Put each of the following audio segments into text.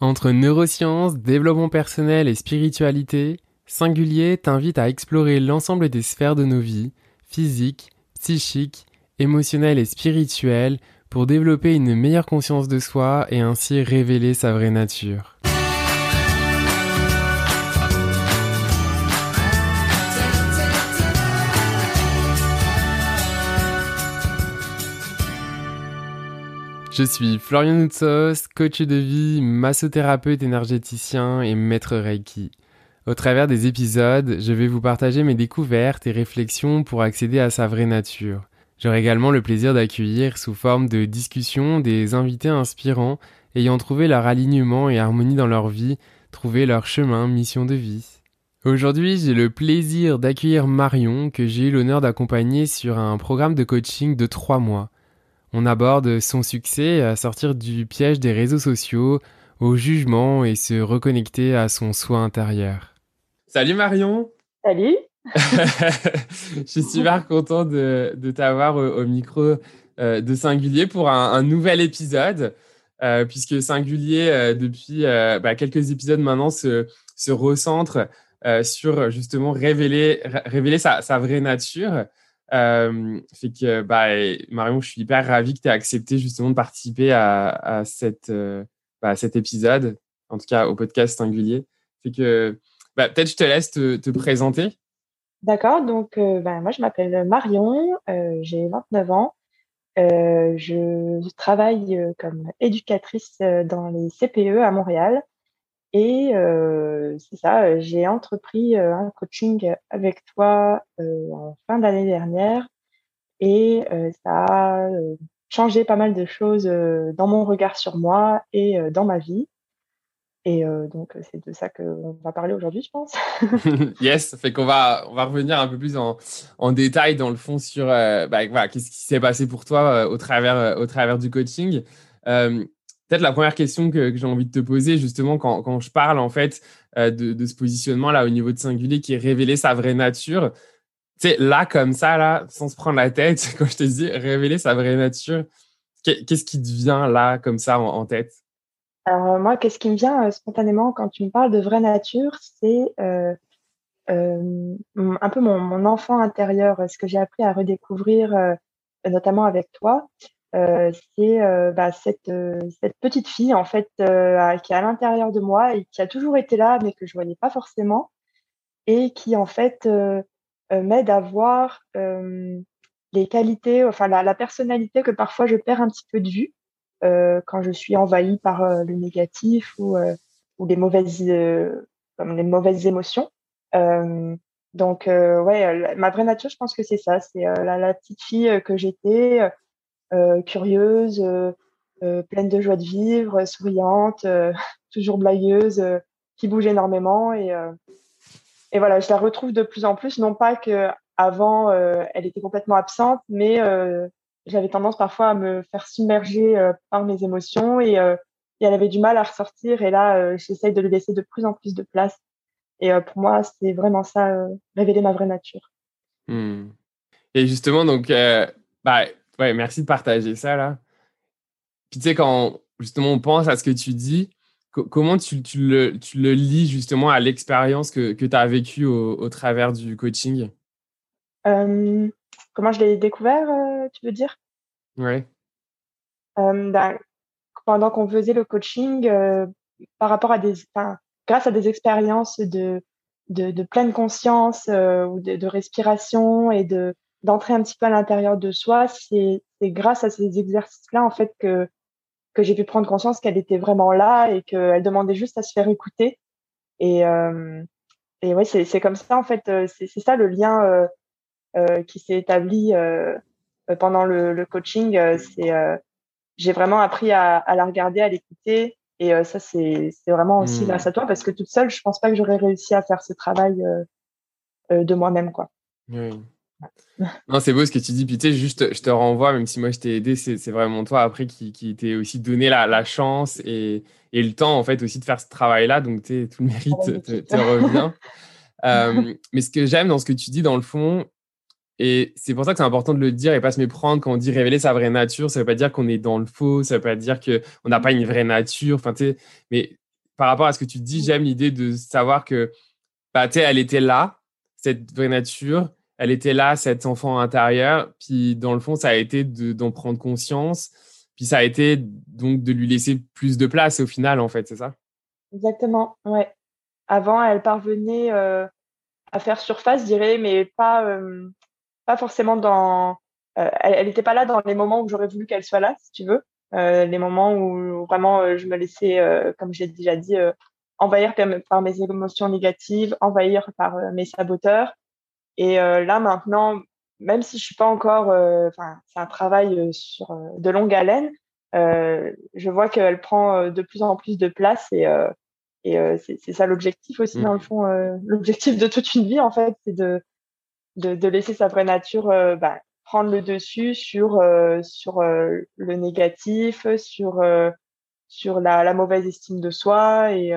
Entre neurosciences, développement personnel et spiritualité, Singulier t'invite à explorer l'ensemble des sphères de nos vies, physiques, psychiques, émotionnelles et spirituelles, pour développer une meilleure conscience de soi et ainsi révéler sa vraie nature. Je suis Florian Noutsos, coach de vie, massothérapeute énergéticien et maître Reiki. Au travers des épisodes, je vais vous partager mes découvertes et réflexions pour accéder à sa vraie nature. J'aurai également le plaisir d'accueillir sous forme de discussion des invités inspirants ayant trouvé leur alignement et harmonie dans leur vie, trouvé leur chemin, mission de vie. Aujourd'hui, j'ai le plaisir d'accueillir Marion que j'ai eu l'honneur d'accompagner sur un programme de coaching de trois mois. On aborde son succès à sortir du piège des réseaux sociaux, au jugement et se reconnecter à son soi intérieur. Salut Marion. Salut. je suis super content de, t'avoir au, micro euh, de Singulier pour un, nouvel épisode, euh, puisque Singulier, euh, depuis bah, quelques épisodes maintenant, se, recentre sur justement révéler, révéler sa, vraie nature. Fait que bah, Marion, je suis hyper ravi que tu aies accepté justement de participer à, cette, bah, cet épisode, en tout cas au podcast Singulier. Fait que bah, peut-être je te laisse te, présenter. D'accord, donc euh, moi je m'appelle Marion, euh, j'ai 29 ans. Euh, je travaille comme éducatrice dans les CPE à Montréal. Et c'est ça, j'ai entrepris un coaching avec toi en fin d'année dernière. Et ça a changé pas mal de choses dans mon regard sur moi et dans ma vie. Et donc, c'est de ça qu'on va parler aujourd'hui, je pense. yes, fait qu'on va, on va revenir un peu plus en, en détail dans le fond sur bah, voilà, qu'est-ce qui s'est passé pour toi au, travers, au travers du coaching. Peut-être la première question que, j'ai envie de te poser, justement, quand, je parle en fait de, de, ce positionnement-là au niveau de singulier qui est révéler sa vraie nature, tu sais, là, comme ça, sans se prendre la tête, quand je te dis révéler sa vraie nature, qu'est-ce qui te vient là, comme ça, en tête? Alors euh, moi, qu'est-ce qui me vient euh, spontanément quand tu me parles de vraie nature, c'est euh, un peu mon, enfant intérieur, ce que j'ai appris à redécouvrir, notamment avec toi. C'est bah, cette, cette petite fille en fait qui est à l'intérieur de moi et qui a toujours été là, mais que je voyais pas forcément, et qui en fait m'aide à voir les qualités, enfin la, personnalité que parfois je perds un petit peu de vue. Euh, quand je suis envahie par euh, le négatif ou, euh, ou les mauvaises, les mauvaises émotions. donc, ouais, ma vraie nature, je pense que c'est ça. C'est la, petite fille que j'étais, curieuse, pleine de joie de vivre, souriante, toujours blagueuse, qui bouge énormément. Et, et voilà, je la retrouve de plus en plus. Non pas que avant, elle était complètement absente, mais j'avais tendance parfois à me faire submerger euh, par mes émotions et, euh, elle avait du mal à ressortir. Et là, euh, j'essaye de lui laisser de plus en plus de place. Et pour moi, c'est vraiment ça, révéler ma vraie nature. Hmm. Et justement, donc, bah, ouais, merci de partager ça là. Puis tu sais, quand justement on pense à ce que tu dis, comment tu, tu, le, tu, le, lis justement à l'expérience que, que tu as vécue au, au, travers du coaching? Comment je l'ai découvert, euh, tu veux dire? Oui. Euh, ben, pendant qu'on faisait le coaching, euh, par rapport à des, grâce à des expériences de, de, pleine conscience ou de, respiration et de d'entrer un petit peu à l'intérieur de soi, c'est grâce à ces exercices-là en fait que que j'ai pu prendre conscience qu'elle était vraiment là et qu'elle demandait juste à se faire écouter. Et et ouais, c'est comme ça en fait, c'est ça le lien euh, qui s'est établi euh, pendant le, le coaching. Euh, c'est j'ai vraiment appris à, à, la regarder, à l'écouter. Et ça, c'est vraiment aussi mmh. grâce à toi parce que toute seule, je pense pas que j'aurais réussi à faire ce travail de moi-même, quoi. Oui. Non, c'est beau ce que tu dis. Puis tu sais, juste, je te renvoie, même si moi je t'ai aidé, c'est vraiment toi après qui, qui t'ai aussi donné la, la chance et, et, le temps en fait aussi de faire ce travail-là. Donc tu tout le mérite te, te, revient. euh, mais ce que j'aime dans ce que tu dis, dans le fond, et c'est pour ça que c'est important de le dire et pas se méprendre quand on dit révéler sa vraie nature. Ça veut pas dire qu'on est dans le faux, ça veut pas dire qu'on n'a pas une vraie nature. Enfin, mais par rapport à ce que tu dis, j'aime l'idée de savoir que, bah, tu elle était là, cette vraie nature, elle était là, cet enfant intérieur. Puis, dans le fond, ça a été d'en prendre conscience. Puis, ça a été donc de lui laisser plus de place au final, en fait, c'est ça? Exactement, ouais. Avant, elle parvenait euh, à faire surface, je dirais, mais pas, euh, pas forcément dans. Euh, elle n'était pas là dans les moments où j'aurais voulu qu'elle soit là, si tu veux. les moments où vraiment je me laissais, comme j'ai déjà dit, envahir par mes émotions négatives, envahir par mes saboteurs. Et euh, là, maintenant, même si je suis pas encore, euh, enfin, c'est un travail euh, sur de longue haleine, je vois qu'elle prend de plus en plus de place et, et c'est ça l'objectif aussi, dans le mmh. fond. l'objectif de toute une vie, en fait, c'est de, de, de, laisser sa vraie nature bah, prendre le dessus sur, sur le négatif, sur, sur la, la, mauvaise estime de soi. Et,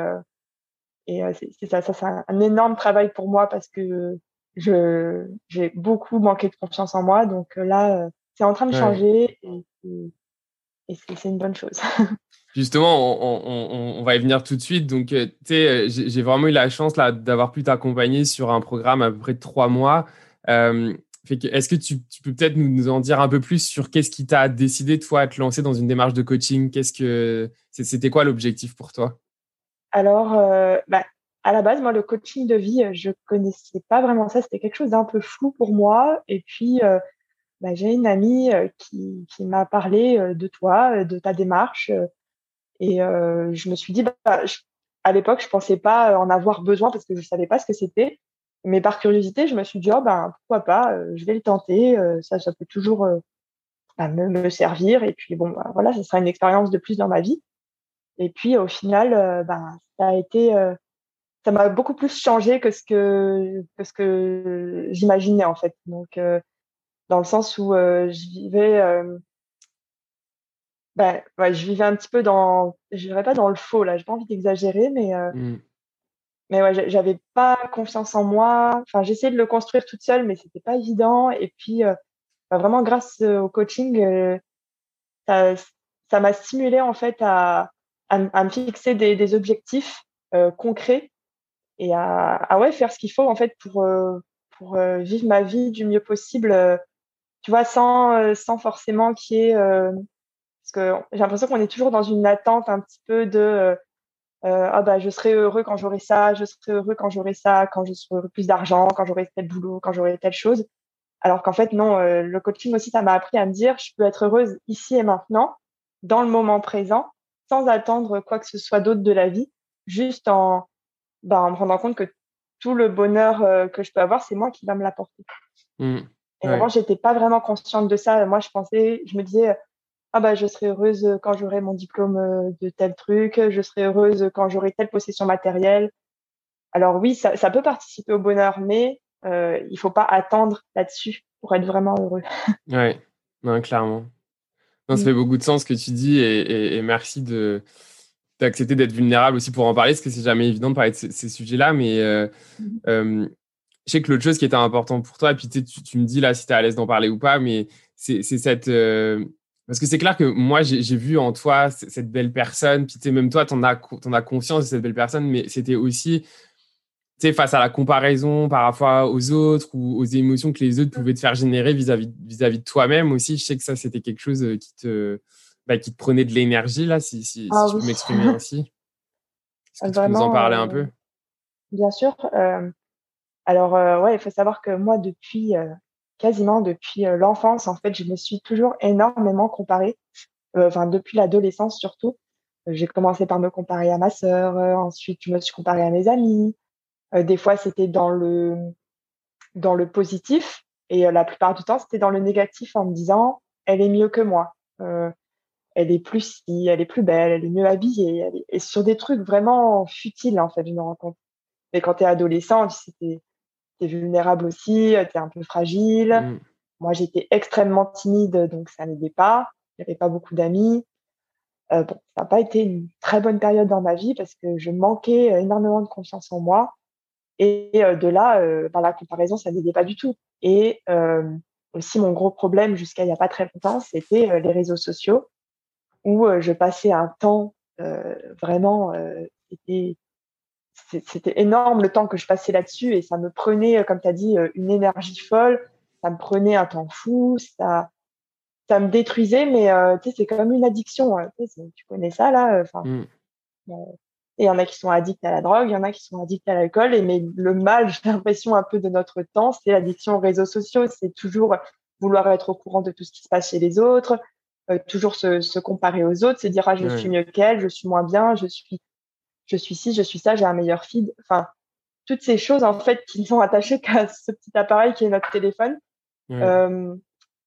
et c'est ça, ça c'est un, énorme travail pour moi parce que je j'ai beaucoup manqué de confiance en moi. Donc euh, là, euh, c'est en train de changer et, et c'est une bonne chose. Justement, on, on, on, va y venir tout de suite. Donc, euh, tu sais, j'ai vraiment eu la chance là d'avoir pu t'accompagner sur un programme à peu près de trois mois. Euh, Est-ce que tu, tu peux peut-être nous, en dire un peu plus sur qu'est-ce qui t'a décidé, toi, à te lancer dans une démarche de coaching? Qu'est-ce que c'était quoi l'objectif pour toi? Alors, euh, bah, à la base, moi, le coaching de vie, euh, je connaissais pas vraiment ça. C'était quelque chose d'un peu flou pour moi. Et puis, euh, bah, j'ai une amie euh, qui, qui m'a parlé de toi, de ta démarche. Et je me suis dit, bah, à l'époque, je pensais pas en avoir besoin parce que je savais pas ce que c'était. Mais par curiosité, je me suis dit, oh, ben, pourquoi pas, je vais le tenter. ça, ça peut toujours bah, me, me, servir. Et puis, bon, bah, voilà, ça sera une expérience de plus dans ma vie. Et puis, au final, ben, ça a été ça m'a beaucoup plus changé que ce que, que ce que j'imaginais en fait. Donc, euh, dans le sens où euh, je vivais, euh, ben, ouais, je vivais un petit peu dans, je dirais pas dans le faux là, j'ai pas envie d'exagérer, mais mmh. mais ouais, j'avais pas confiance en moi. Enfin, j'essayais de le construire toute seule, mais c'était pas évident. Et puis, bah, vraiment grâce au coaching, ça, ça m'a stimulé en fait à, à, me fixer des, des objectifs concrets et à, ouais, faire ce qu'il faut en fait pour, euh, pour euh, vivre ma vie du mieux possible, euh, tu vois, sans, sans forcément qu'il y ait. parce que j'ai l'impression qu'on est toujours dans une attente un petit peu de ah bah je serai heureux quand j'aurai ça, je serai heureux quand j'aurai ça, quand je serai plus d'argent, quand j'aurai tel boulot, quand j'aurai telle chose. Alors qu'en fait non, le coaching aussi ça m'a appris à me dire je peux être heureuse ici et maintenant, dans le moment présent, sans attendre quoi que ce soit d'autre de la vie, juste en bah, en me rendant compte que tout le bonheur euh, que je peux avoir, c'est moi qui va me l'apporter. Mmh. Et avant, j'étais pas vraiment consciente de ça. Moi, je pensais, je me disais, ah bah, je serai heureuse quand j'aurai mon diplôme euh, de tel truc, je serai heureuse quand j'aurai telle possession matérielle. Alors oui, ça, ça peut participer au bonheur, mais euh, il faut pas attendre là-dessus pour être vraiment heureux. ouais, non, clairement. Non, ça mmh. fait beaucoup de sens ce que tu dis et, et merci de, d'accepter d'être vulnérable aussi pour en parler, parce que c'est jamais évident de parler de ces, sujets-là. Mais euh, mmh euh, je sais que l'autre chose qui était important pour toi, et puis tu, tu me dis là si tu es à l'aise d'en parler ou pas, mais c'est cette. Euh, parce que c'est clair que moi, j'ai vu en toi cette belle personne, puis même toi, tu en, as conscience de cette belle personne, mais c'était aussi face à la comparaison par rapport aux autres ou aux émotions que les autres pouvaient te faire générer vis-à-vis vis, -vis de toi-même aussi. Je sais que ça, c'était quelque chose qui te, bah, qui te prenait de l'énergie, là, si, si, ah je peux m'exprimer ainsi? Est-ce que tu peux nous en parler un peu? euh, Bien sûr. Euh, alors, euh, ouais, il faut savoir que moi, depuis quasiment depuis l'enfance, en fait, je me suis toujours énormément comparée. Enfin, depuis l'adolescence surtout. J'ai commencé par me comparer à ma sœur. ensuite, je me suis comparée à mes amis. des fois, c'était dans le dans le positif et la plupart du temps, c'était dans le négatif en me disant elle est mieux que moi. Euh, elle est plus si, elle est plus belle, elle est mieux habillée, et sur des trucs vraiment futiles en fait, je me rends compte. Mais quand tu es adolescent, tu es, vulnérable aussi, tu es un peu fragile. Mmh. Moi, j'étais extrêmement timide, donc ça n'aidait pas. Il n'y avait pas beaucoup d'amis. Euh, bon, ça n'a pas été une très bonne période dans ma vie parce que je manquais énormément de confiance en moi. Et euh, de là, euh, par la comparaison, ça n'aidait pas du tout. Et aussi, mon gros problème jusqu'à il n'y a pas très longtemps, c'était les réseaux sociaux où je passais un temps vraiment c'était c'était énorme le temps que je passais là-dessus et ça me prenait, comme tu as dit, une énergie folle. Ça me prenait un temps fou. Ça, ça me détruisait, mais tu sais, c'est comme une addiction. Hein, tu, connais ça là. Enfin, mmh. et il y en a qui sont addicts à la drogue, il y en a qui sont addicts à l'alcool. Et mais le mal, j'ai l'impression un peu de notre temps, c'est l'addiction aux réseaux sociaux. C'est toujours vouloir être au courant de tout ce qui se passe chez les autres, euh, toujours se, se, comparer aux autres, se dire ah je suis mieux qu'elle, je suis moins bien, je suis je suis ci, je suis ça, j'ai un meilleur feed. Enfin, toutes ces choses en fait qui ne sont attachées qu'à ce petit appareil qui est notre téléphone. Euh,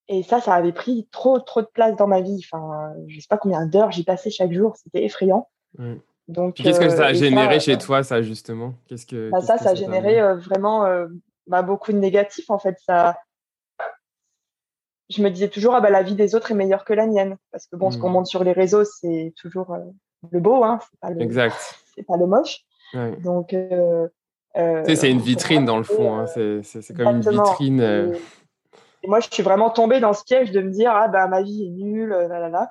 et ça, ça avait pris trop trop de place dans ma vie. Enfin, je sais pas combien d'heures j'y passais chaque jour, c'était effrayant. Donc, qu'est-ce que ça a euh, généré chez toi, ça justement? Qu'est-ce que bah, ça, ça a généré vraiment bah, beaucoup de négatifs en fait. Ça, je me disais toujours, ah bah, la vie des autres est meilleure que la mienne. Parce que bon, ce qu'on hmm. montre sur les réseaux, c'est toujours euh, le beau, hein, c'est pas le, exact. C'est pas le moche. Donc, euh, euh, c'est une vitrine dans le fond. Hein. C'est comme une vitrine. Et moi, je suis vraiment tombée dans ce piège de me dire ah bah ma vie est nulle, là là là.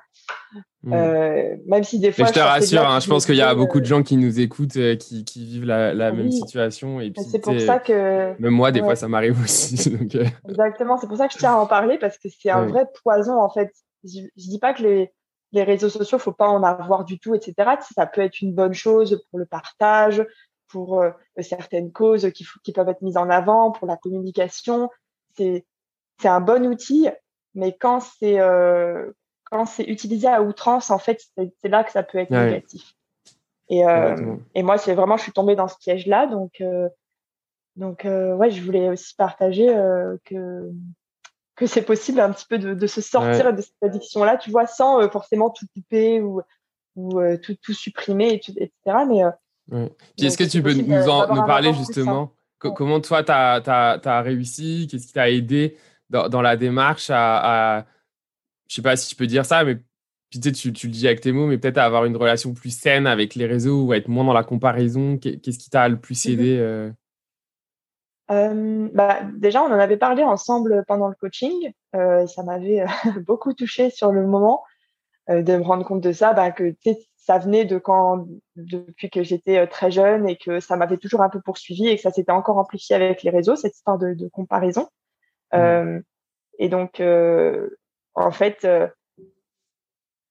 Mm. Euh, même si des fois. je te rassure, hein, je pense qu'il y a beaucoup de gens qui nous écoutent, euh, qui, qui, vivent la, la même situation. Et c'est pour ça que. Même moi, des fois, ça m'arrive aussi. Donc, euh. Exactement, c'est pour ça que je tiens à en parler parce que c'est un vrai poison en fait. Je, je dis pas que les, les réseaux sociaux, faut pas en avoir du tout, etc. Ça peut être une bonne chose pour le partage, pour certaines causes qui, qui peuvent être mises en avant, pour la communication. C'est c'est un bon outil, mais quand c'est euh, quand c'est utilisé à outrance, en fait, c'est là que ça peut être négatif. Et, euh, et moi, c'est vraiment, je suis tombée dans ce piège-là, donc euh, donc ouais, je voulais aussi partager que que c'est possible un petit peu de, de se sortir de cette addiction-là, tu vois, sans forcément tout couper ou ou tout, tout supprimer, etc. Mais Puis est-ce que tu peux nous, en, nous parler justement Comment toi, tu as, as, as, réussi Qu'est-ce qui t'a aidé? Dans, la démarche à, à, je sais pas si je peux dire ça, mais peut-être tu, tu, le dis avec tes mots, mais peut-être à avoir une relation plus saine avec les réseaux ou être moins dans la comparaison. Qu'est-ce qui t'a le plus mhm. aidé euh? Euh, bah, déjà, on en avait parlé ensemble pendant le coaching. Euh, ça m'avait beaucoup touché sur le moment de me rendre compte de ça, bah, que ça venait de quand, depuis que j'étais très jeune et que ça m'avait toujours un peu poursuivi et que ça s'était encore amplifié avec les réseaux, cette histoire de, de comparaison. Euh, et donc, euh, en fait, euh,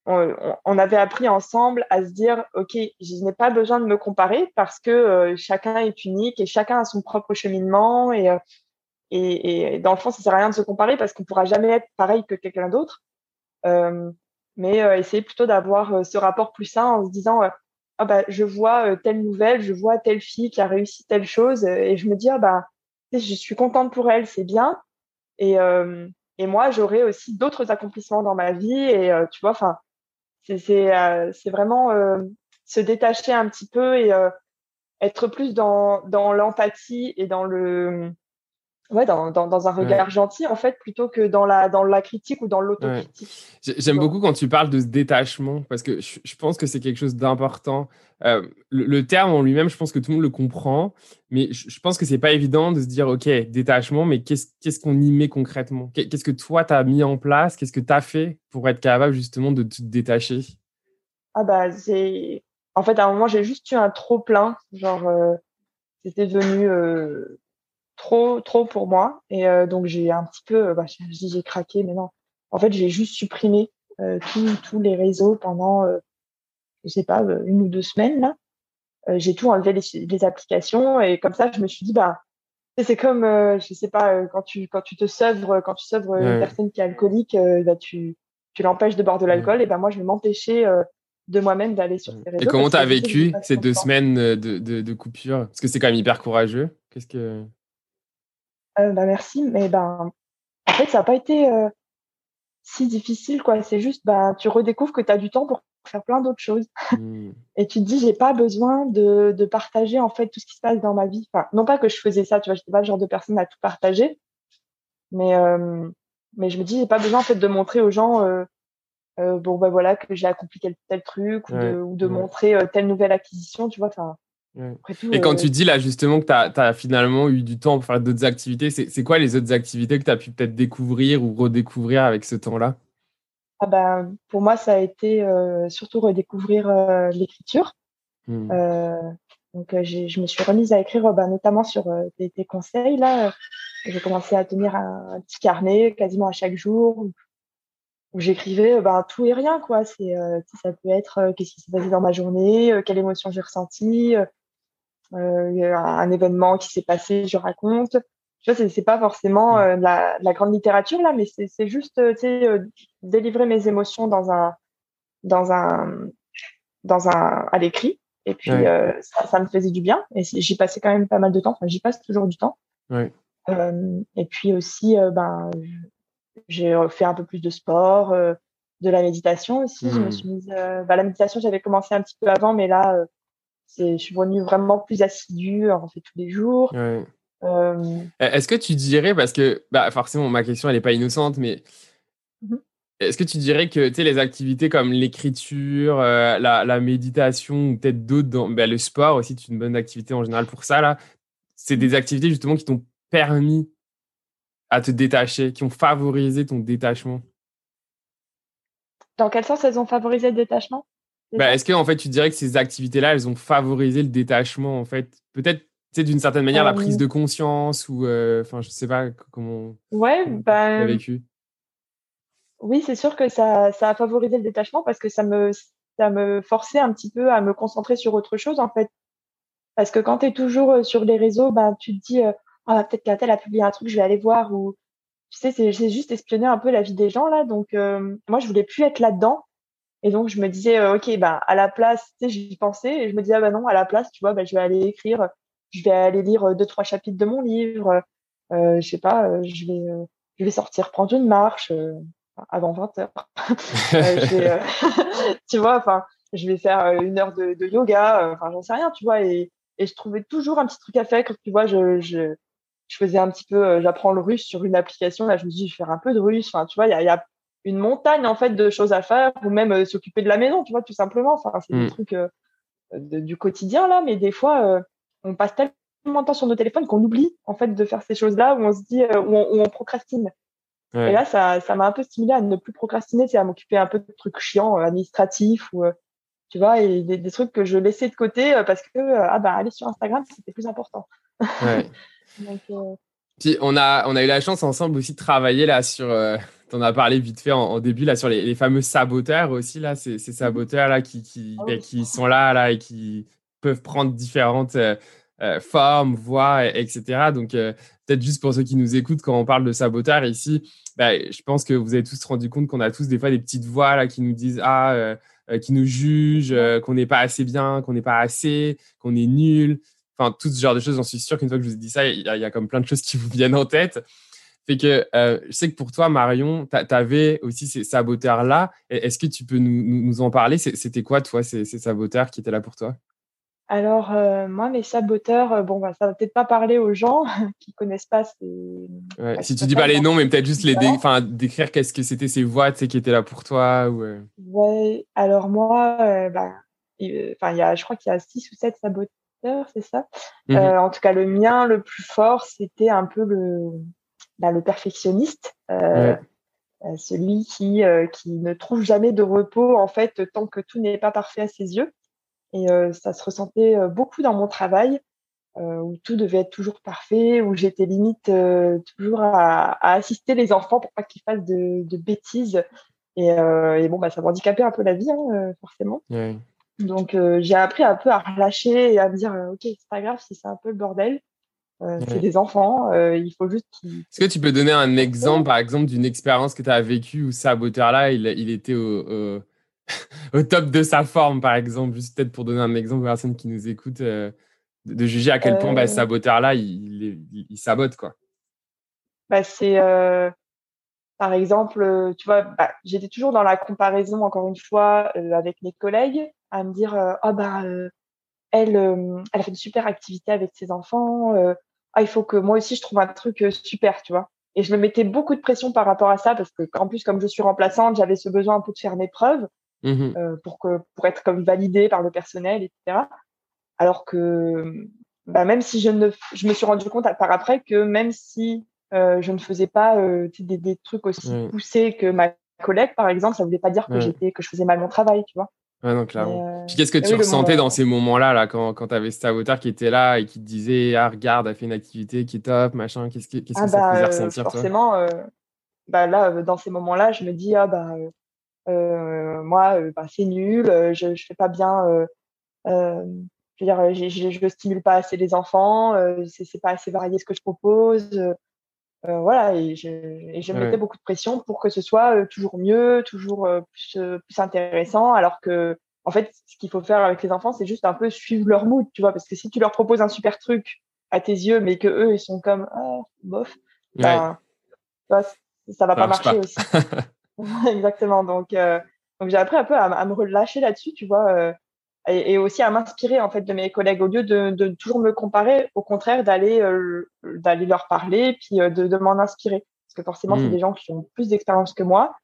on, avait appris ensemble à se dire, OK, je n'ai pas besoin de me comparer parce que chacun est unique et chacun a son propre cheminement. Et, et, et, dans le fond, ça sert à rien de se comparer parce qu'on pourra jamais être pareil que quelqu'un d'autre. mais essayer plutôt d'avoir ce rapport plus sain en se disant, ah bah, je vois telle nouvelle, je vois telle fille qui a réussi telle chose et je me dis, ah bah, je suis contente pour elle, c'est bien. Et, euh, et moi, j'aurai aussi d'autres accomplissements dans ma vie. Et euh, tu vois, enfin, c'est euh, vraiment se détacher un petit peu et être plus dans l'empathie et dans le ouais, dans, dans, dans, un regard gentil, en fait, plutôt que dans la, dans la critique ou dans l'autocritique. J'aime beaucoup quand tu parles de ce détachement, parce que je, je pense que c'est quelque chose d'important. Euh, le, terme en lui-même, je pense que tout le monde le comprend, mais je, pense que c'est pas évident de se dire, OK, détachement, mais qu'est-ce qu'on y met concrètement? Qu'est-ce que toi, tu as mis en place? Qu'est-ce que tu as fait pour être capable justement de te détacher? Ah bah, c'est... En fait, à un moment, j'ai juste eu un trop plein, genre... Euh, c'était devenu euh, trop trop pour moi. Et euh, donc j'ai un petit peu euh, bah, j'ai craqué mais non. En fait j'ai juste supprimé euh, tous les réseaux pendant je sais pas une ou deux semaines là. J'ai tout enlevé les, les, applications. Et comme ça je me suis dit bah c'est comme je sais pas quand tu quand tu te sevres quand tu sevres une personne qui est alcoolique bah, tu tu l'empêches de boire de l'alcool. Et ben moi je vais m'empêcher de moi-même d'aller sur ces réseaux. Et comment tu as vécu ces deux semaines de, de, de coupure? Parce que c'est quand même hyper courageux. Qu'est-ce que euh, bah, merci, mais ben, en fait, ça n'a pas été euh, si difficile, quoi. C'est juste, bah, tu redécouvres que tu as du temps pour faire plein d'autres choses. Mmh. Et tu te dis, j'ai pas besoin de, de, partager, en fait, tout ce qui se passe dans ma vie. Enfin, non pas que je faisais ça, tu vois, j'étais pas le genre de personne à tout partager. Mais, euh, mais je me dis, j'ai pas besoin, en fait, de montrer aux gens, bon, ben voilà, que j'ai accompli tel, tel truc ou de, ou de montrer telle nouvelle acquisition, tu vois. Enfin, et quand tu dis là justement que tu as, finalement eu du temps pour faire d'autres activités, c'est quoi les autres activités que tu as pu peut-être découvrir ou redécouvrir avec ce temps-là? Ah ben, Pour moi, ça a été euh, surtout redécouvrir euh, l'écriture. Mmh. donc, je me suis remise à écrire, bah, notamment sur tes, tes, conseils. Là, j'ai commencé à tenir un, petit carnet quasiment à chaque jour où j'écrivais bah, tout et rien. quoi. C'est, ça peut être qu'est-ce qui s'est passé dans ma journée, quelle émotion j'ai ressentie, un événement qui s'est passé, je raconte tu vois, c'est pas forcément euh, la, la, grande littérature là, mais c'est juste, euh, tu sais, euh, délivrer mes émotions dans un, dans un, dans un, à l'écrit. Et puis ça, ça, me faisait du bien. Et j'y passais quand même pas mal de temps. Enfin, j'y passe toujours du temps. Ouais. et puis aussi, ben, j'ai fait un peu plus de sport, de la méditation aussi. Je me mmh. suis mise, bah, la méditation, j'avais commencé un petit peu avant, mais là, je suis revenue vraiment plus assidue. On fait tous les jours. Ouais. Euh, est-ce que tu dirais, parce que bah, forcément ma question elle n'est pas innocente, mais mmh est-ce que tu dirais que les activités comme l'écriture, euh, la, méditation ou peut-être d'autres, dans, bah, le sport aussi, c'est une bonne activité en général pour ça, là, c'est des activités justement qui t'ont permis à te détacher, qui ont favorisé ton détachement? Dans quel sens elles ont favorisé le détachement? Bah, Est-ce que en fait tu dirais que ces activités-là, elles ont favorisé le détachement en fait? Peut-être sais, d'une certaine manière, la prise de conscience ou, euh, enfin, je sais pas comment. Ouais, bah. vécu? Oui, c'est sûr que ça, ça a favorisé le détachement parce que ça me, ça me forçait un petit peu à me concentrer sur autre chose, en fait. Parce que quand tu es toujours euh, sur les réseaux, bah, tu te dis, euh, peut-être qu'un tel a publié un truc, je vais aller voir. Ou, tu sais, c'est juste espionner un peu la vie des gens, là. Donc, moi, je voulais plus être là-dedans. Et donc, je me disais, ok, bah, à la place, tu sais, j'y pensais et je me disais, ah, bah non, à la place, tu vois, bah, je vais aller écrire je vais aller lire euh, deux trois chapitres de mon livre euh, je sais pas euh, je vais euh, je vais sortir prendre une marche avant 20 heures. Tu vois enfin je vais faire une heure de, de yoga enfin j'en sais rien tu vois et, et je trouvais toujours un petit truc à faire quand tu vois je, je je faisais un petit peu j'apprends le russe sur une application là je me dis je vais faire un peu de russe enfin tu vois il y a, y a une montagne en fait de choses à faire ou même s'occuper de la maison tu vois tout simplement enfin c'est des mm. trucs du quotidien là mais des fois on passe tellement de temps sur nos téléphones qu'on oublie en fait de faire ces choses-là où on se dit euh, où, on, procrastine. Et là, ça, ça m'a un peu stimulé à ne plus procrastiner, c'est à m'occuper un peu de trucs chiants, euh, administratifs ou euh, tu vois, et des, trucs que je laissais de côté parce que ah bah aller sur Instagram c'était plus important. Puis on a on a eu la chance ensemble aussi de travailler là sur tu en as parlé vite fait en, début là sur les, fameux saboteurs aussi là ces, ces saboteurs là qui qui, ah qui sont là là et qui peuvent prendre différentes euh, euh, formes, voix, etc. Donc, euh, peut-être juste pour ceux qui nous écoutent, quand on parle de saboteur ici, bah, je pense que vous avez tous rendu compte qu'on a tous des fois des petites voix là, qui nous disent Ah, qui nous jugent, qu'on n'est pas assez bien, qu'on n'est pas assez, qu'on est nul. Enfin, tout ce genre de choses, j'en suis sûr qu'une fois que je vous ai dit ça, il y, a comme plein de choses qui vous viennent en tête. Fait que je sais que pour toi, Marion, tu avais aussi ces saboteurs-là. Est-ce que tu peux nous, nous en parler? C'était quoi, toi, ces, ces saboteurs qui étaient là pour toi? Alors, euh, moi, mes saboteurs, euh, bon, bah, ça va peut-être pas parler aux gens qui connaissent pas ces. Ouais, si tu dis pas les noms, mais peut-être juste les décrire qu'est-ce que c'était ces voix qui étaient là pour toi. Ou, euh. Ouais, alors moi, bah, enfin, il y a, je crois qu'il y a six ou sept saboteurs, c'est ça? Mmh en tout cas, le mien, le plus fort, c'était un peu le, bah, le perfectionniste. celui qui, qui ne trouve jamais de repos, en fait, tant que tout n'est pas parfait à ses yeux. Et euh, ça se ressentait euh, beaucoup dans mon travail, euh, où tout devait être toujours parfait, où j'étais limite toujours à, à, assister les enfants pour pas qu'ils fassent de, de, bêtises. Et, et, bon, bah, ça handicapait un peu la vie, hein, forcément. Donc, j'ai appris un peu à relâcher et à me dire, ok, c'est pas grave si c'est un peu le bordel. C'est des enfants, il faut juste Est-ce que tu peux donner un exemple, par exemple, d'une expérience que tu as vécue où ce saboteur-là, il, il, était au, au top de sa forme, par exemple, juste peut-être pour donner un exemple aux personnes qui nous écoutent, euh, de, juger à quel point bah, euh. saboteur-là, il, il, sabote, quoi. Bah, c'est, euh, par exemple, tu vois, bah, j'étais toujours dans la comparaison, encore une fois, avec mes collègues, à me dire, oh, bah, elle, elle a fait une super activité avec ses enfants, ah, il faut que moi aussi, je trouve un truc super, tu vois. Et je me mettais beaucoup de pression par rapport à ça parce que, en plus, comme je suis remplaçante, j'avais ce besoin un peu de faire mes preuves. Mmh euh, pour, que, pour être comme validé par le personnel, etc. Alors que bah, même si je ne je me suis rendu compte par après que même si euh, je ne faisais pas euh, des, des, trucs aussi poussés que ma collègue, par exemple, ça voulait pas dire que j'étais que je faisais mal mon travail, tu vois. Ouais, non, clairement. Puis qu'est-ce que tu ressentais dans ces moments-là, là, quand, quand tu avais ce saboteur qui était là et qui te disait Ah, regarde, elle fait une activité qui est top, machin, qu'est-ce que, qu'est-ce ah que ça bah, faisait ressentir Forcément, bah, là, dans ces moments-là, je me dis Ah, bah, moi, bah, c'est nul, je ne fais pas bien. je veux dire, je ne stimule pas assez les enfants, c'est, c'est pas assez varié ce que je propose. Euh, voilà, et je, et je mettais beaucoup de pression pour que ce soit euh, toujours mieux, toujours euh, plus, plus intéressant, alors que en fait, ce qu'il faut faire avec les enfants, c'est juste un peu suivre leur mood, tu vois, parce que si tu leur proposes un super truc à tes yeux, mais que eux ils sont comme ah, bof, ben, ça va pas marcher aussi. Exactement. Donc, donc j'ai appris un peu à, à me relâcher là-dessus, tu vois et, aussi à m'inspirer en fait de mes collègues au lieu de, de toujours me comparer au contraire d'aller euh, d'aller leur parler puis euh, de, de m'en inspirer. Parce que forcément c'est mmh. des gens qui ont plus d'expérience que moi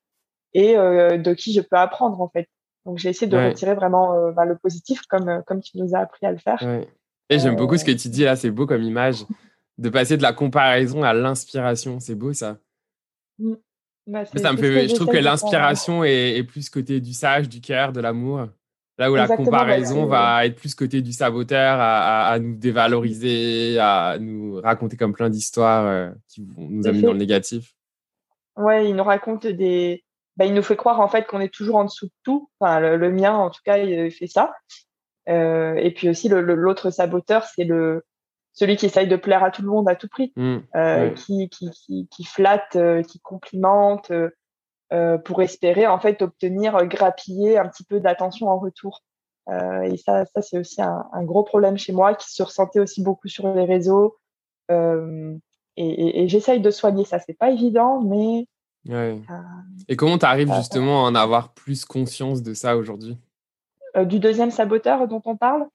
et euh, de qui je peux apprendre en fait. Donc j'ai essayé de retirer vraiment bah, le positif comme comme tu nous as appris à le faire. Et j'aime beaucoup ce que tu dis là c'est beau comme image de passer de la comparaison à l'inspiration. C'est beau ça. Mmh. bah, ça me fait je trouve que l'inspiration est, est plus côté du sage du cœur de l'amour Là où la comparaison va être plus côté du saboteur, à, nous dévaloriser, à nous raconter comme plein d'histoires euh, qui vont nous amener dans le négatif. Ouais, il nous raconte des. Bah, il nous fait croire en fait qu'on est toujours en dessous de tout. Enfin, le, mien, en tout cas, il fait ça. Euh, et puis aussi, l'autre saboteur, c'est le celui qui essaye de plaire à tout le monde à tout prix, mmh, euh, qui, qui, qui, qui, flatte, qui complimente, euh, pour espérer en fait obtenir euh, grappiller un petit peu d'attention en retour. Euh, et ça, ça c'est aussi un, un, gros problème chez moi qui se ressentait aussi beaucoup sur les réseaux. Euh, et, et, et j'essaye de soigner ça. C'est pas évident, mais. Ouais. et comment tu arrives justement à en avoir plus conscience de ça aujourd'hui? Du deuxième saboteur dont on parle?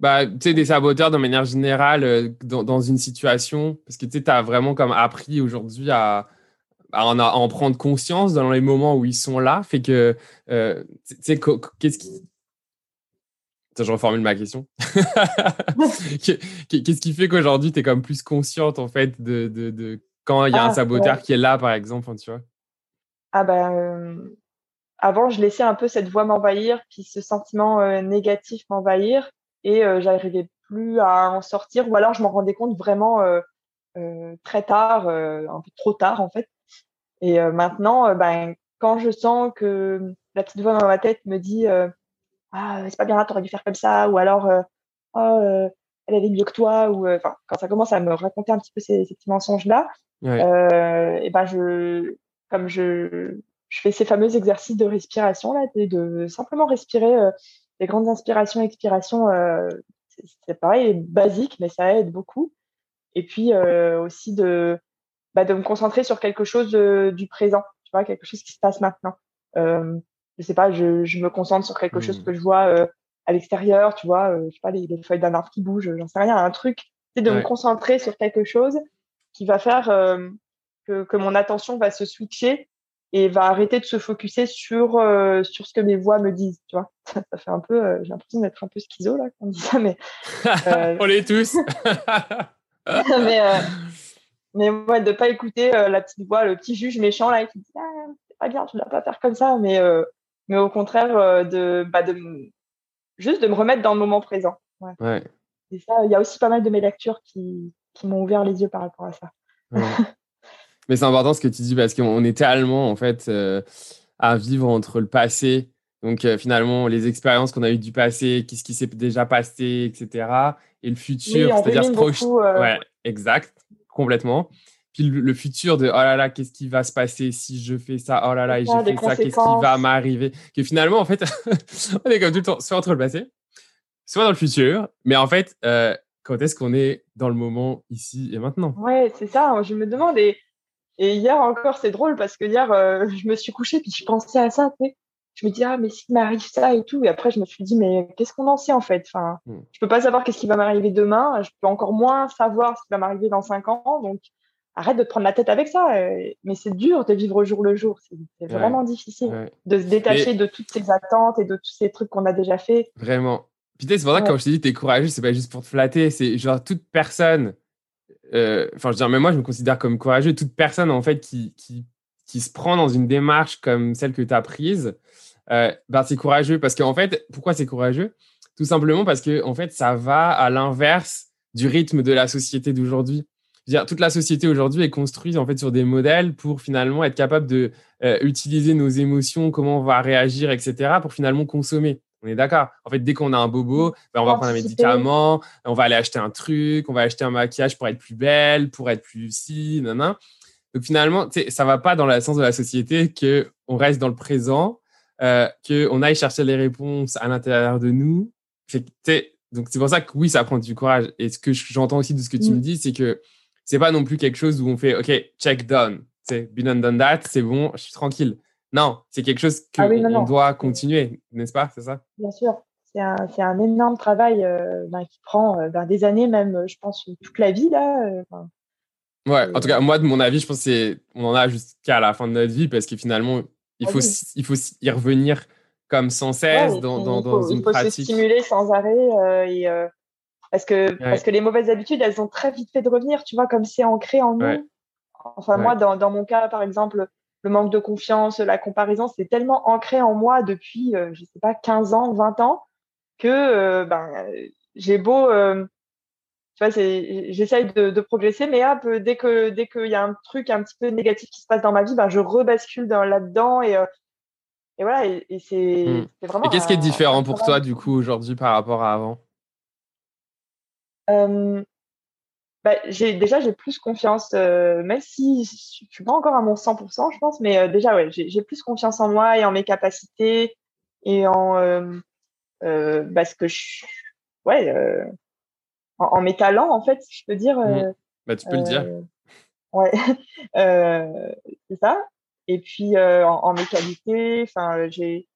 Bah, tu sais, des saboteurs de manière générale dans, dans, une situation, parce que tu sais, as vraiment comme appris aujourd'hui à, à en, prendre conscience dans les moments où ils sont là, fait que, euh, tu sais, qu'est-ce qui... je reformule ma question. qu'est-ce qui fait qu'aujourd'hui, tu es comme plus consciente, en fait, de, de, de quand il y a un ah, saboteur qui est là, par exemple, tu vois? Ah ben, euh, avant, je laissais un peu cette voix m'envahir, puis ce sentiment euh, négatif m'envahir, et j'arrivais plus à en sortir, ou alors je m'en rendais compte vraiment très tard, un peu trop tard, en fait. Et euh, maintenant, euh, ben, quand je sens que la petite voix dans ma tête me dit euh, ah c'est pas bien là, t'aurais dû faire comme ça, ou alors oh elle avait mieux que toi, ou enfin quand ça commence à me raconter un petit peu ces, ces petits mensonges là, et ben je comme je je fais ces fameux exercices de respiration là, de, de simplement respirer des grandes inspirations, expirations. c'est pareil, basique, mais ça aide beaucoup. Et puis aussi de bah, de me concentrer sur quelque chose du présent, tu vois, quelque chose qui se passe maintenant. Euh, je sais pas, je, je me concentre sur quelque chose mmh. que je vois euh, à l'extérieur, tu vois, euh, je sais pas, les, les feuilles d'un arbre qui bougent, j'en sais rien, un truc, c'est de me concentrer sur quelque chose qui va faire euh, que, que mon attention va se switcher et va arrêter de se focuser sur euh, sur ce que mes voix me disent, tu vois. Ça, fait un peu, j'ai l'impression d'être un peu schizo là quand on dit ça, mais on l'est tous. mais mais ouais, de pas écouter euh, la petite voix, le petit juge méchant là qui dit ah, c'est pas bien, tu dois pas faire comme ça, mais euh, mais au contraire euh, de bah de juste de me remettre dans le moment présent. Ouais. ouais. Et ça, il y a aussi pas mal de mes lectures qui qui m'ont ouvert les yeux par rapport à ça. mais c'est important ce que tu dis parce qu'on est tellement en fait à vivre entre le passé. Donc finalement, les expériences qu'on a eues du passé, qu'est-ce qui s'est déjà passé, etc. Et le futur, c'est-à-dire se projeter. Ouais, exact complètement. Puis le, futur de oh là là, qu'est-ce qui va se passer si je fais ça? Oh là là, et j'ai fait ça, qu'est-ce qui va m'arriver? Que finalement, en fait, on est comme tout le temps, soit entre le passé, soit dans le futur. Mais en fait, euh, quand est-ce qu'on est dans le moment ici et maintenant? Ouais, c'est ça. Je me demande. Et, et hier encore, c'est drôle parce que hier, euh, je me suis couchée puis je pensais à ça. Tu sais je me dis ah mais s'il m'arrive ça et tout. Et après je me suis dit mais qu'est-ce qu'on en sait en fait? Enfin hmm. je peux pas savoir qu'est-ce qui va m'arriver demain. Je peux encore moins savoir ce qui va m'arriver dans cinq ans. Donc arrête de te prendre la tête avec ça. Mais c'est dur de vivre au jour le jour. C'est vraiment difficile de se détacher de toutes ces attentes et de tous ces trucs qu'on a déjà fait vraiment. Putain c'est pour ça que quand je te dis t'es courageux c'est pas juste pour te flatter. C'est genre toute personne euh, enfin je veux dire mais moi je me considère comme courageux. Toute personne en fait qui qui qui se prend dans une démarche comme celle que tu as prise ben, c'est courageux parce qu'en fait, pourquoi c'est courageux? Tout simplement parce que en fait, ça va à l'inverse du rythme de la société d'aujourd'hui. Toute la société aujourd'hui est construite en fait sur des modèles pour finalement être capable de utiliser nos émotions, comment on va réagir, etc., pour finalement consommer. On est d'accord? En fait, dès qu'on a un bobo, ben, on va prendre un médicament, on va aller acheter un truc, on va acheter un maquillage pour être plus belle, pour être plus si, nan, Donc finalement, ça va pas dans le sens de la société que on reste dans le présent, euh, qu'on aille chercher les réponses à l'intérieur de nous. Donc c'est pour ça que oui, ça prend du courage. Et ce que j'entends aussi de ce que tu mm. me dis, c'est que c'est pas non plus quelque chose où on fait OK, check done. C'est been and done that, c'est bon, je suis tranquille. Non, c'est quelque chose qu'on ah doit continuer, n'est-ce pas? C'est ça Bien sûr. C'est un, un, énorme travail euh, ben, qui prend euh, ben, des années, même, je pense, toute la vie. Là, euh, ouais, en tout cas, moi, de mon avis, je pense qu'on en a jusqu'à la fin de notre vie parce que finalement, il, ah faut, il faut y revenir comme sans cesse dans, dans, dans une pratique. Il faut se stimuler sans arrêt. et, parce, que, parce que les mauvaises habitudes, elles ont très vite fait de revenir, tu vois, comme c'est ancré en nous. Enfin, moi, dans, dans mon cas, par exemple, le manque de confiance, la comparaison, c'est tellement ancré en moi depuis, euh, je sais pas, 15 ans, 20 ans, que euh, ben, j'ai beau, euh, tu vois, j'essaye de, de, progresser, mais hop, dès que dès qu'il y a un truc un petit peu négatif qui se passe dans ma vie, ben, je rebascule là-dedans et, et voilà, et, et c'est vraiment. Et qu'est-ce qui est différent pour toi, du coup, aujourd'hui par rapport à avant? Bah, j'ai déjà j'ai plus confiance, euh, même si je suis pas encore à mon 100%, je pense, mais euh, déjà ouais, j'ai plus confiance en moi et en mes capacités et en euh, euh bah, ce que je, ouais, euh, en, en, mes talents en fait, si je peux dire. Mmh. Bah, tu peux le dire. Ouais, c'est ça. Et puis en, en, mes qualités, enfin j'ai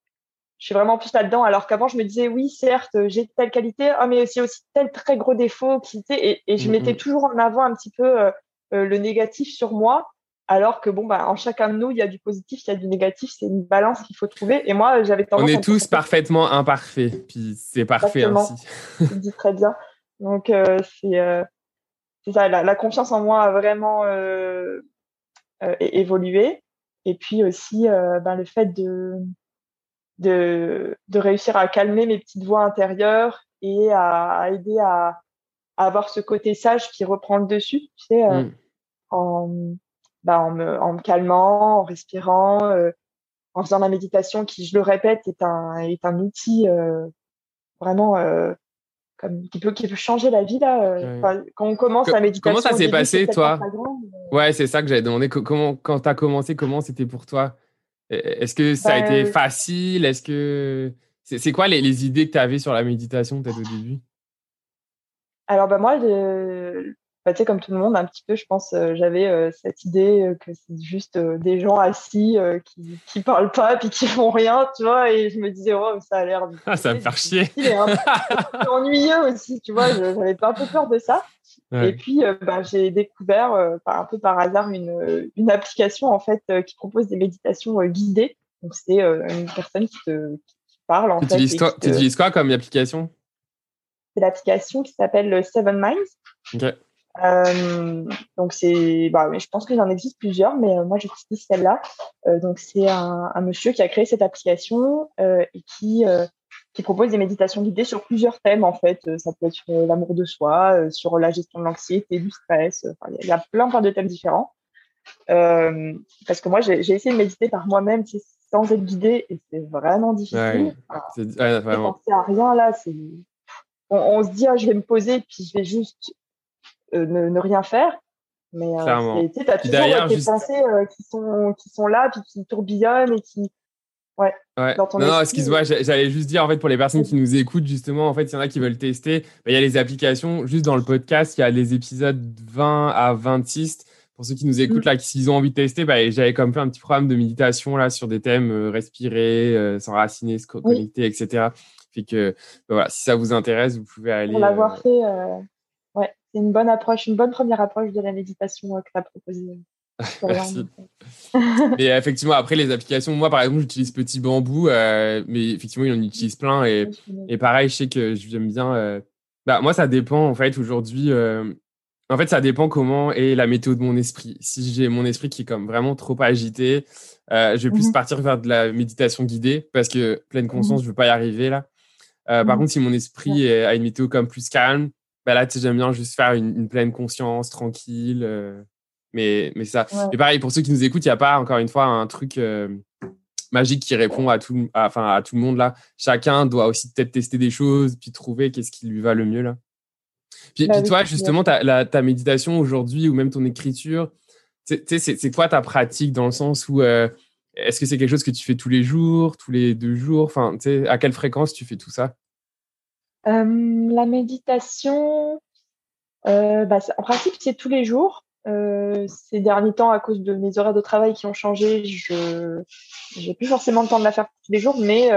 je suis vraiment plus là-dedans. Alors qu'avant, je me disais, oui, certes, j'ai telle qualité, oh, mais c'est aussi tel très gros défaut. Qui, et, et je mm, mettais mm. toujours en avant un petit peu euh, euh, le négatif sur moi. Alors que, bon, bah, en chacun de nous, il y a du positif, il y a du négatif. C'est une balance qu'il faut trouver. Et moi, j'avais tendance. On est tous parfaitement imparfaits. Puis c'est parfait ainsi. tu dis très bien. Donc, euh, c'est ça. La, la, confiance en moi a vraiment évolué. Et puis aussi, ben, le fait de de, de réussir à calmer mes petites voix intérieures et à, aider à, avoir ce côté sage qui reprend le dessus, tu sais, euh, mm. en, bah, en, me, en me calmant, en respirant, euh, en faisant la méditation qui, je le répète, est un, est un outil euh, vraiment comme, qui, peut, qui peut changer la vie. Là, Quand on commence la méditation. Comment ça s'est passé, toi Ouais, c'est ça que j'avais demandé. Comment, quand tu as commencé, comment c'était pour toi? Est-ce que ça a été ben, facile? Est-ce que c'est quoi les, idées que tu avais sur la méditation peut-être au début? Alors bah moi, bah, tu sais, comme tout le monde, un petit peu, je pense, euh, j'avais euh, cette idée euh, que c'est juste des gens assis qui, qui parlent pas puis qui font rien, tu vois, et je me disais, oh, ça a l'air. Ah, ça va me faire chier. C'est ennuyeux aussi, tu vois, j'avais pas un peu peur de ça. Et puis, euh, bah, j'ai découvert euh, un peu par hasard une, une application en fait euh, qui propose des méditations guidées. Donc, c'est une personne qui te parle en tu. Utilises quoi, Tu utilises quoi comme application? C'est l'application qui s'appelle Seven Minds. Ok. Donc c'est, bah, je pense qu'il en existe plusieurs, mais moi j'utilise celle-là. donc c'est un, un, monsieur qui a créé cette application et qui qui propose des méditations guidées sur plusieurs thèmes en fait. Euh, ça peut être sur euh, l'amour de soi, euh, sur la gestion de l'anxiété, du stress. il y a plein, plein de thèmes différents. Euh, parce que moi, j'ai essayé de méditer par moi-même sans être guidée et c'est vraiment difficile. c'est à rien là. On, on, se dit, ah, je vais me poser puis je vais juste ne, ne, rien faire. Mais tu as toujours tes pensées qui, sont, qui sont là puis qui tourbillonnent et qui, Ouais. Non, non, excuse-moi, j'allais juste dire, en fait, pour les personnes qui nous écoutent, justement, en fait, il y en a qui veulent tester, bah, il y a les applications, juste dans le podcast, il y a les épisodes 20 à 26. Pour ceux qui nous écoutent, mm. là, s'ils ont envie de tester, bah, j'avais comme fait un petit programme de méditation, là, sur des thèmes, euh, respirer, euh, s'enraciner, se connecter, etc. Fait que, bah, voilà, si ça vous intéresse, vous pouvez aller. Pour l'avoir euh, fait, c'est une bonne approche, une bonne première approche de la méditation que tu as proposée. Merci. mais effectivement, après les applications, moi par exemple, j'utilise Petit Bambou, euh, mais effectivement, il en utilise plein. Et, et pareil, je sais que j'aime bien. Euh, bah, moi, ça dépend en fait. Aujourd'hui, euh, En fait, ça dépend comment est la météo de mon esprit. Si j'ai mon esprit qui est comme vraiment trop agité, euh, je vais plus mmh partir vers de la méditation guidée parce que pleine conscience, mmh je veux pas y arriver là. Euh, par contre, si mon esprit a une météo comme plus calme, bah là, j'aime bien juste faire une, pleine conscience, tranquille. Euh, mais, mais ça. Et pareil, pour ceux qui nous écoutent, il n'y a pas encore une fois un truc magique qui répond à tout, enfin, à tout le monde là. Chacun doit aussi peut-être tester des choses, puis trouver qu'est-ce qui lui va le mieux là. Puis, bah toi, justement, ta, ta méditation aujourd'hui ou même ton écriture, c'est quoi ta pratique dans le sens où euh, est-ce que c'est quelque chose que tu fais tous les jours, tous les deux jours? Enfin, à quelle fréquence tu fais tout ça? La méditation, euh, bah, en principe, c'est tous les jours. Euh, ces derniers temps, à cause de mes horaires de travail qui ont changé, je n'ai plus forcément le temps de la faire tous les jours, mais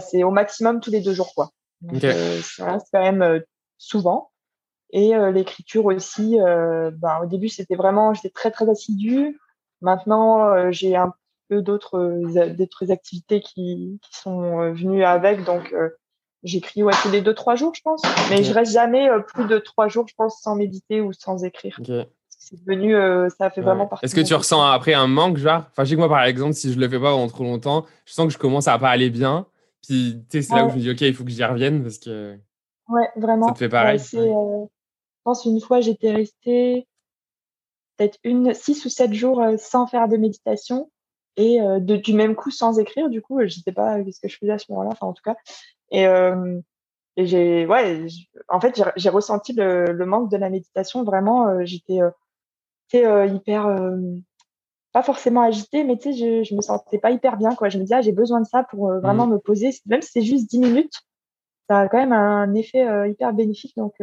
c'est au maximum tous les deux jours. Quoi. Reste quand même souvent. Et euh, l'écriture aussi, euh, ben, au début, c'était vraiment, j'étais très, très assidue. Maintenant, euh, j'ai un peu d'autres d'autres activités qui, qui sont venues avec. Donc, j'écris ouais, tous les deux, trois jours, je pense. Mais je reste jamais plus de trois jours, je pense, sans méditer ou sans écrire. C'est devenu, ça fait vraiment partie. Est-ce que tu ressens après un manque, genre? Enfin, je sais que moi, par exemple, si je le fais pas pendant trop longtemps, je sens que je commence à pas aller bien. Puis, tu sais, c'est là où je me dis, OK, il faut que j'y revienne parce que. Ouais, vraiment. Ça te fait pareil. je pense une fois, j'étais restée peut-être une, six ou sept jours euh, sans faire de méditation et euh, de, du même coup sans écrire. Du coup, je sais pas ce que je faisais à ce moment-là, enfin en tout cas. Et, euh, et j'ai, ouais, en fait, j'ai ressenti le, le, manque de la méditation. Vraiment, euh, j'étais euh, hyper, pas forcément agitée, mais tu sais, je, je me sentais pas hyper bien. Quoi. Je me disais, ah, j'ai besoin de ça pour vraiment mmh. me poser. Même si c'est juste dix minutes, ça a quand même un effet hyper bénéfique. Donc,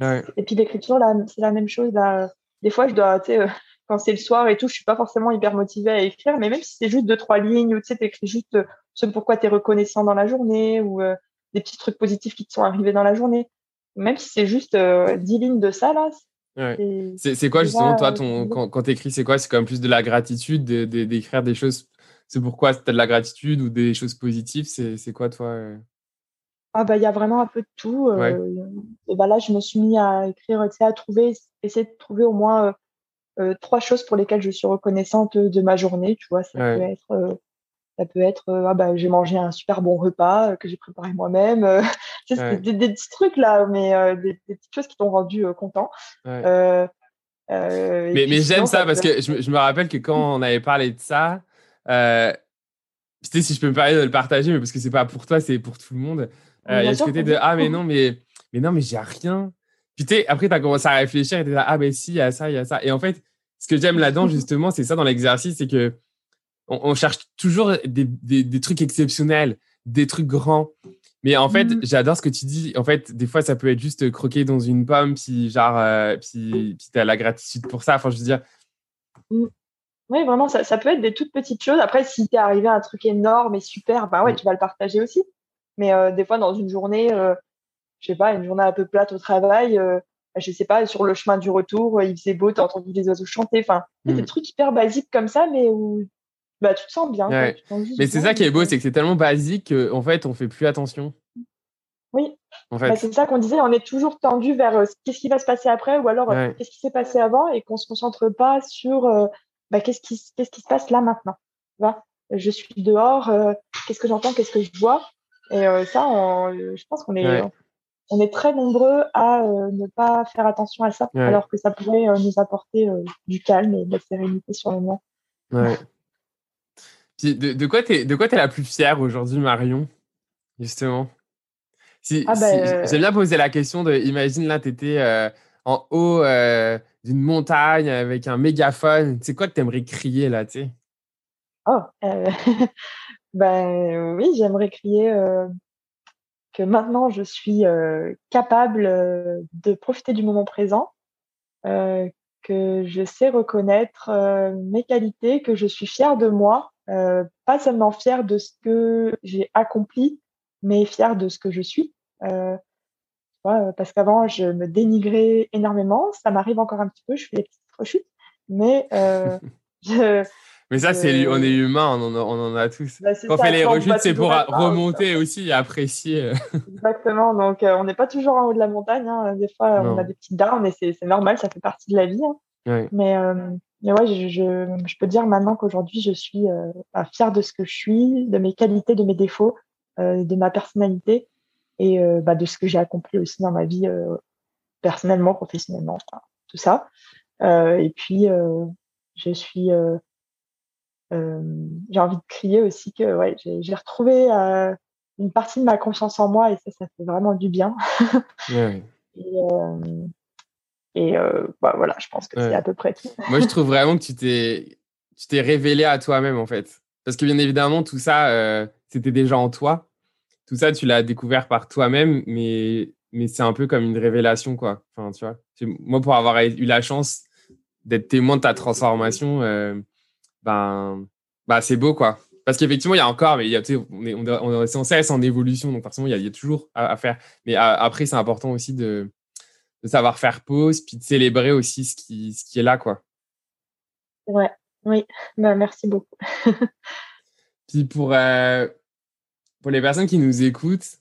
Ouais. Et puis l'écriture, là, c'est la même chose. Là. Des fois, je dois, tu sais, quand c'est le soir et tout, je suis pas forcément hyper motivée à écrire, mais même si c'est juste deux, trois lignes ou tu sais, t'écris juste ce pourquoi tu es reconnaissant dans la journée ou euh, des petits trucs positifs qui te sont arrivés dans la journée. Même si c'est juste dix lignes de ça, là. Ouais. C'est quoi justement, toi, ton, quand, quand tu écris, c'est quoi? C'est quand même plus de la gratitude, d'écrire des choses. C'est pourquoi tu as de la gratitude ou des choses positives? C'est quoi, toi ah bah il y a vraiment un peu de tout. Euh, et bah là je me suis mis à écrire, tu sais, à trouver, essayer de trouver au moins euh, euh, trois choses pour lesquelles je suis reconnaissante de ma journée. Tu vois, ça peut être, ça peut être, ah bah j'ai mangé un super bon repas que j'ai préparé moi-même. c'est des, petits trucs là, mais des, petites choses qui t'ont rendu content. mais, mais j'aime ça, parce que je, je, me rappelle que quand on avait parlé de ça, euh, sais, si je peux me permettre de le partager, mais parce que c'est pas pour toi, c'est pour tout le monde. Euh, il y a ce côté de Ah, mais non, mais, mais non, mais j'ai rien. Puis tu après, tu as commencé à réfléchir et tu là, Ah, ben si, il y a ça, il y a ça. Et en fait, ce que j'aime là-dedans, justement, c'est ça dans l'exercice, c'est que on, cherche toujours des, des, des, trucs exceptionnels, des trucs grands. Mais en fait, mmh. j'adore ce que tu dis. En fait, des fois, ça peut être juste croquer dans une pomme, puis genre, euh, puis, puis tu as la gratitude pour ça. Enfin, je veux dire. Mmh. Oui, vraiment, ça, ça, peut être des toutes petites choses. Après, si tu es arrivé à un truc énorme et super, bah ouais, mmh. tu vas le partager aussi. Mais euh, des fois, dans une journée, euh, je sais pas, une journée un peu plate au travail, euh, je sais pas, sur le chemin du retour, il faisait beau, t'as entendu les oiseaux chanter. Enfin, des trucs hyper basiques comme ça, mais où bah, tu te sens bien. mais c'est ça qui est beau, c'est que c'est tellement basique qu'en fait, on fait plus attention. Oui. En fait. Bah, c'est ça qu'on disait, on est toujours tendu vers qu'est-ce qui va se passer après ou alors qu'est-ce qui s'est passé avant et qu'on se concentre pas sur bah, qu'est-ce qui, qu'est-ce qui se passe là maintenant. je suis dehors, qu'est-ce que j'entends, qu'est-ce que je vois? Et euh, ça, je pense qu'on est, on est très nombreux à euh, ne pas faire attention à ça, alors que ça pourrait euh, nous apporter du calme et de la sérénité sur le moment. Puis de, de, quoi tu es, de quoi la plus fière aujourd'hui, Marion? Justement. Si, ah ben, J'aime bien poser la question de, imagine là, tu étais en haut d'une montagne avec un mégaphone. C'est quoi que tu aimerais crier là, tu sais? Oh, Ben oui, j'aimerais crier que maintenant je suis capable de profiter du moment présent, que je sais reconnaître mes qualités, que je suis fière de moi, pas seulement fière de ce que j'ai accompli, mais fière de ce que je suis. parce qu'avant, je me dénigrais énormément. Ça m'arrive encore un petit peu, je fais des petites rechutes, mais je, Mais ça, c'est on est humain, on en a, tous. Bah, Quand on fait les rechutes, c'est pour remonter aussi et apprécier. Exactement. Donc, on n'est pas toujours en haut de la montagne. Hein. Des fois, on a des petites downs et c'est normal, ça fait partie de la vie. Hein. Mais, mais ouais, je, je, peux dire maintenant qu'aujourd'hui, je suis bah, fière de ce que je suis, de mes qualités, de mes défauts, de ma personnalité et bah, de ce que j'ai accompli aussi dans ma vie personnellement, professionnellement, tout ça. et puis, je suis euh, j'ai envie de crier aussi que ouais, j'ai retrouvé euh, une partie de ma confiance en moi et ça, ça fait vraiment du bien. Et, euh, et bah, voilà, je pense que c'est à peu près tout. Moi, je trouve vraiment que tu t'es, tu t'es révélé à toi-même en fait. Parce que bien évidemment, tout ça, c'était déjà en toi. Tout ça, tu l'as découvert par toi-même, mais, mais c'est un peu comme une révélation, quoi. Enfin, tu vois. Moi, pour avoir eu la chance d'être témoin de ta transformation, ben, bah, c'est beau, quoi. Parce qu'effectivement, il y a encore, mais il y a, on, est, on, est, sans cesse en évolution, donc forcément, il y a, il y a toujours à, faire. Mais après, c'est important aussi de, de, savoir faire pause, puis de célébrer aussi ce qui, ce qui est là, quoi. Ouais, oui, bah, merci beaucoup. puis pour, euh, pour les personnes qui nous écoutent,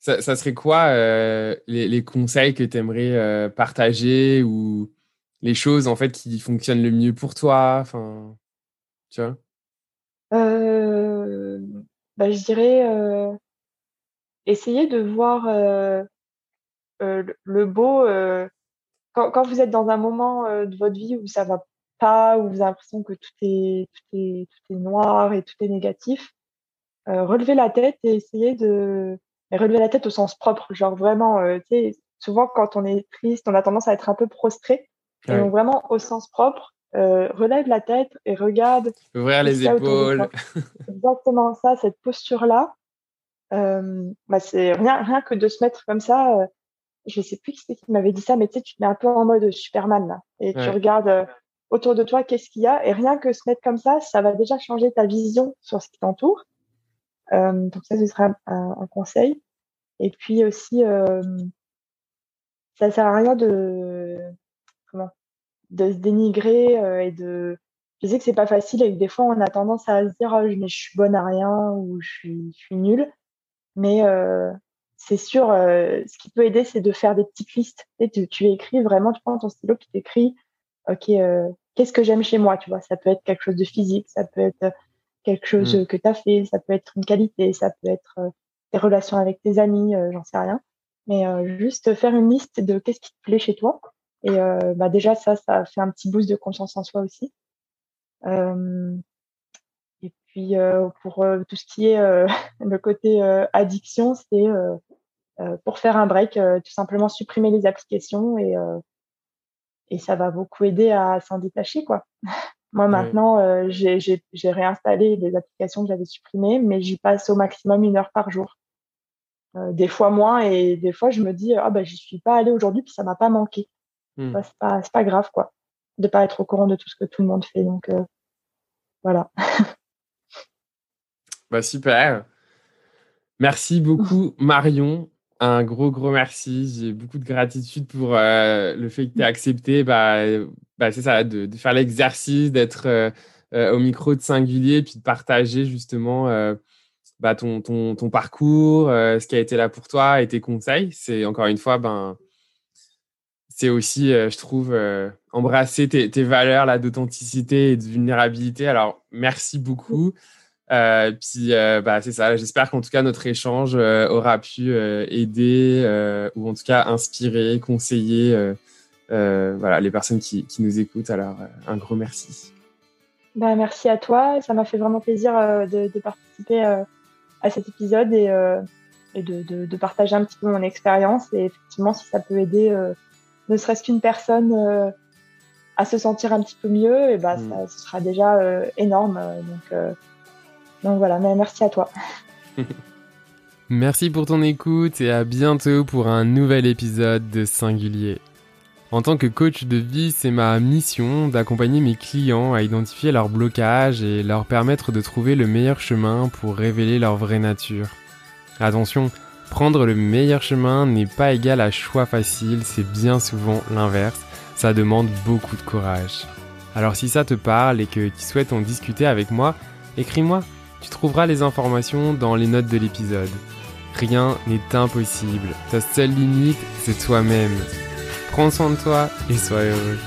ça, ça serait quoi euh, les, les, conseils que tu aimerais euh, partager ou les choses en fait qui fonctionnent le mieux pour toi? Enfin tu vois? Bah, Je dirais essayer de voir le beau quand, quand, vous êtes dans un moment de votre vie où ça va pas, où vous avez l'impression que tout est, tout est, tout est noir et tout est négatif, relevez la tête et essayez de relever la tête au sens propre. Genre vraiment, tu sais, souvent quand on est triste, on a tendance à être un peu prostré. Et donc vraiment au sens propre, euh, relève la tête et regarde. Ouvrir les épaules. Exactement ça, cette posture-là. Euh, bah c'est rien, rien que de se mettre comme ça. Euh, je sais plus qui qui m'avait dit ça, mais tu sais, tu te mets un peu en mode Superman là, et tu regardes euh, autour de toi qu'est-ce qu'il y a, et rien que se mettre comme ça, ça va déjà changer ta vision sur ce qui t'entoure. donc ça, ce serait un, un, conseil. Et puis aussi, ça sert à rien de comment de se dénigrer euh, et de je sais que c'est pas facile et que des fois on a tendance à se dire oh, mais je suis bonne à rien ou je suis je suis nulle mais euh, c'est sûr euh, ce qui peut aider c'est de faire des petites listes et tu, tu écris vraiment tu prends ton stylo tu t'écris ok qu'est-ce que j'aime chez moi? Tu vois ça peut être quelque chose de physique ça peut être quelque chose mmh. que tu as fait ça peut être une qualité ça peut être tes relations avec tes amis j'en sais rien mais juste faire une liste de qu'est-ce qui te plaît chez toi et euh, bah déjà, ça, ça fait un petit boost de confiance en soi aussi. Euh, puis, euh, pour tout ce qui est le côté addiction, c'est pour faire un break, tout simplement supprimer les applications et, et ça va beaucoup aider à s'en détacher, quoi. Moi, maintenant, j'ai réinstallé des applications que j'avais supprimées, mais j'y passe au maximum une heure par jour. des fois moins, et des fois, je me dis, ah, bah, j'y suis pas allée aujourd'hui, puis ça m'a pas manqué. Mmh. Bah, c'est pas, pas, grave, quoi, de pas être au courant de tout ce que tout le monde fait. Donc, euh, voilà. bah, super. Merci beaucoup, Marion. Un gros, gros merci. J'ai beaucoup de gratitude pour euh, le fait que tu aies accepté, bah, bah, c'est ça, de, faire l'exercice, d'être euh, au micro de singulier, puis de partager justement ton, ton, ton, parcours, ce qui a été là pour toi et tes conseils. C'est encore une fois, ben, c'est aussi, euh, je trouve, euh, embrasser tes, valeurs là d'authenticité et de vulnérabilité. Alors, merci beaucoup. Euh, puis, bah, c'est ça. J'espère qu'en tout cas, notre échange aura pu aider ou en tout cas inspirer, conseiller voilà, les personnes qui, nous écoutent. Alors, un gros merci. Bah, merci à toi. Ça m'a fait vraiment plaisir de, participer à cet épisode et, de, de, partager un petit peu mon expérience. Et effectivement, si ça peut aider ne serait-ce qu'une personne euh, à se sentir un petit peu mieux, et ben ça, ce sera déjà euh, énorme. Donc, euh, donc voilà, mais merci à toi. Merci pour ton écoute et à bientôt pour un nouvel épisode de Singulier. En tant que coach de vie, c'est ma mission d'accompagner mes clients à identifier leurs blocages et leur permettre de trouver le meilleur chemin pour révéler leur vraie nature. Attention, Prendre le meilleur chemin n'est pas égal à choix facile, c'est bien souvent l'inverse. Ça demande beaucoup de courage. Alors si ça te parle et que tu souhaites en discuter avec moi, écris-moi. Tu trouveras les informations dans les notes de l'épisode. Rien n'est impossible. Ta seule limite, c'est toi-même. Prends soin de toi et sois heureux.